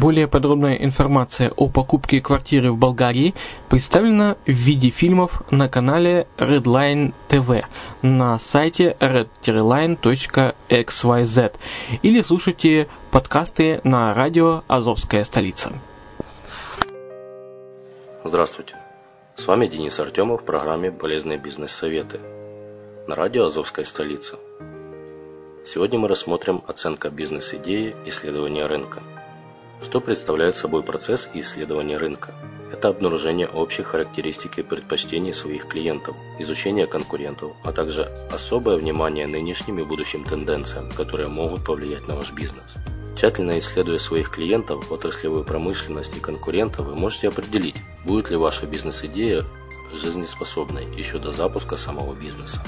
Более подробная информация о покупке квартиры в Болгарии представлена в виде фильмов на канале Redline TV на сайте redline.xyz или слушайте подкасты на радио «Азовская столица». Здравствуйте. С вами Денис Артемов в программе «Полезные бизнес-советы» на радио «Азовская столица». Сегодня мы рассмотрим оценка бизнес-идеи, исследования рынка – что представляет собой процесс исследования рынка? Это обнаружение общих характеристик и предпочтений своих клиентов, изучение конкурентов, а также особое внимание нынешним и будущим тенденциям, которые могут повлиять на ваш бизнес. Тщательно исследуя своих клиентов, отраслевую промышленность и конкурентов, вы можете определить, будет ли ваша бизнес-идея жизнеспособной еще до запуска самого бизнеса.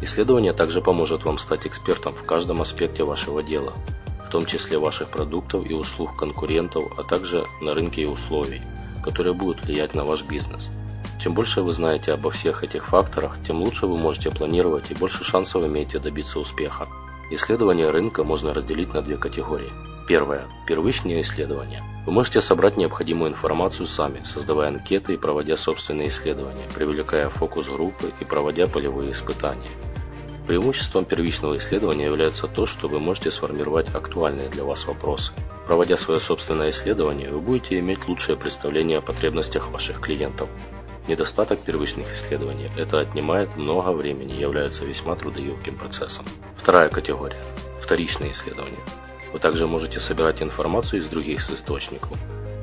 Исследование также поможет вам стать экспертом в каждом аспекте вашего дела, том числе ваших продуктов и услуг конкурентов, а также на рынке и условий, которые будут влиять на ваш бизнес. Чем больше вы знаете обо всех этих факторах, тем лучше вы можете планировать и больше шансов имеете добиться успеха. Исследование рынка можно разделить на две категории. Первое. Первичные исследования. Вы можете собрать необходимую информацию сами, создавая анкеты и проводя собственные исследования, привлекая фокус-группы и проводя полевые испытания. Преимуществом первичного исследования является то, что вы можете сформировать актуальные для вас вопросы. Проводя свое собственное исследование, вы будете иметь лучшее представление о потребностях ваших клиентов. Недостаток первичных исследований – это отнимает много времени и является весьма трудоемким процессом. Вторая категория – вторичные исследования. Вы также можете собирать информацию из других источников,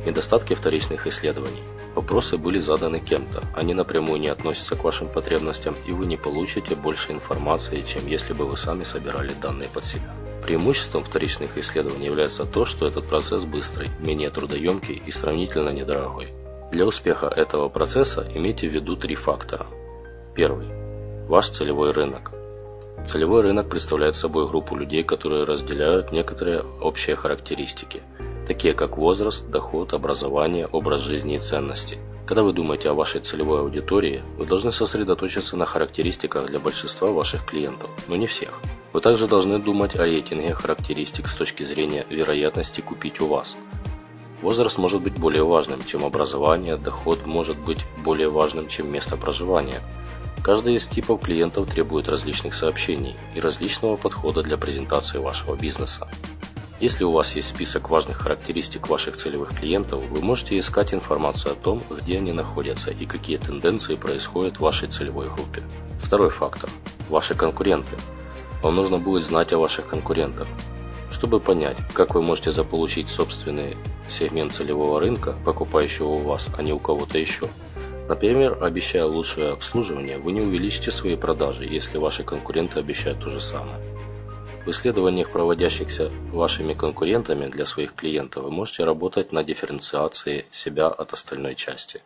Недостатки вторичных исследований. Вопросы были заданы кем-то, они напрямую не относятся к вашим потребностям, и вы не получите больше информации, чем если бы вы сами собирали данные под себя. Преимуществом вторичных исследований является то, что этот процесс быстрый, менее трудоемкий и сравнительно недорогой. Для успеха этого процесса имейте в виду три фактора. Первый. Ваш целевой рынок. Целевой рынок представляет собой группу людей, которые разделяют некоторые общие характеристики – такие как возраст, доход, образование, образ жизни и ценности. Когда вы думаете о вашей целевой аудитории, вы должны сосредоточиться на характеристиках для большинства ваших клиентов, но не всех. Вы также должны думать о рейтинге характеристик с точки зрения вероятности купить у вас. Возраст может быть более важным, чем образование, доход может быть более важным, чем место проживания. Каждый из типов клиентов требует различных сообщений и различного подхода для презентации вашего бизнеса. Если у вас есть список важных характеристик ваших целевых клиентов, вы можете искать информацию о том, где они находятся и какие тенденции происходят в вашей целевой группе. Второй фактор – ваши конкуренты. Вам нужно будет знать о ваших конкурентах. Чтобы понять, как вы можете заполучить собственный сегмент целевого рынка, покупающего у вас, а не у кого-то еще. Например, обещая лучшее обслуживание, вы не увеличите свои продажи, если ваши конкуренты обещают то же самое. В исследованиях, проводящихся вашими конкурентами для своих клиентов, вы можете работать над дифференциацией себя от остальной части.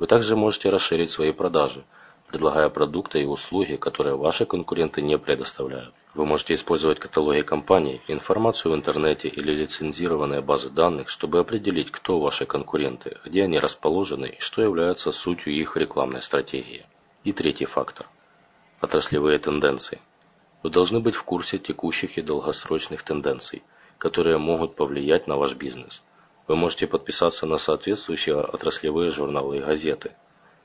Вы также можете расширить свои продажи, предлагая продукты и услуги, которые ваши конкуренты не предоставляют. Вы можете использовать каталоги компаний, информацию в интернете или лицензированные базы данных, чтобы определить, кто ваши конкуренты, где они расположены и что является сутью их рекламной стратегии. И третий фактор – отраслевые тенденции. Вы должны быть в курсе текущих и долгосрочных тенденций, которые могут повлиять на ваш бизнес. Вы можете подписаться на соответствующие отраслевые журналы и газеты.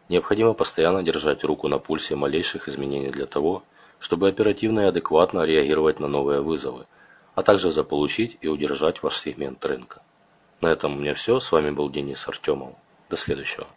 Необходимо постоянно держать руку на пульсе малейших изменений для того, чтобы оперативно и адекватно реагировать на новые вызовы, а также заполучить и удержать ваш сегмент рынка. На этом у меня все. С вами был Денис Артемов. До следующего.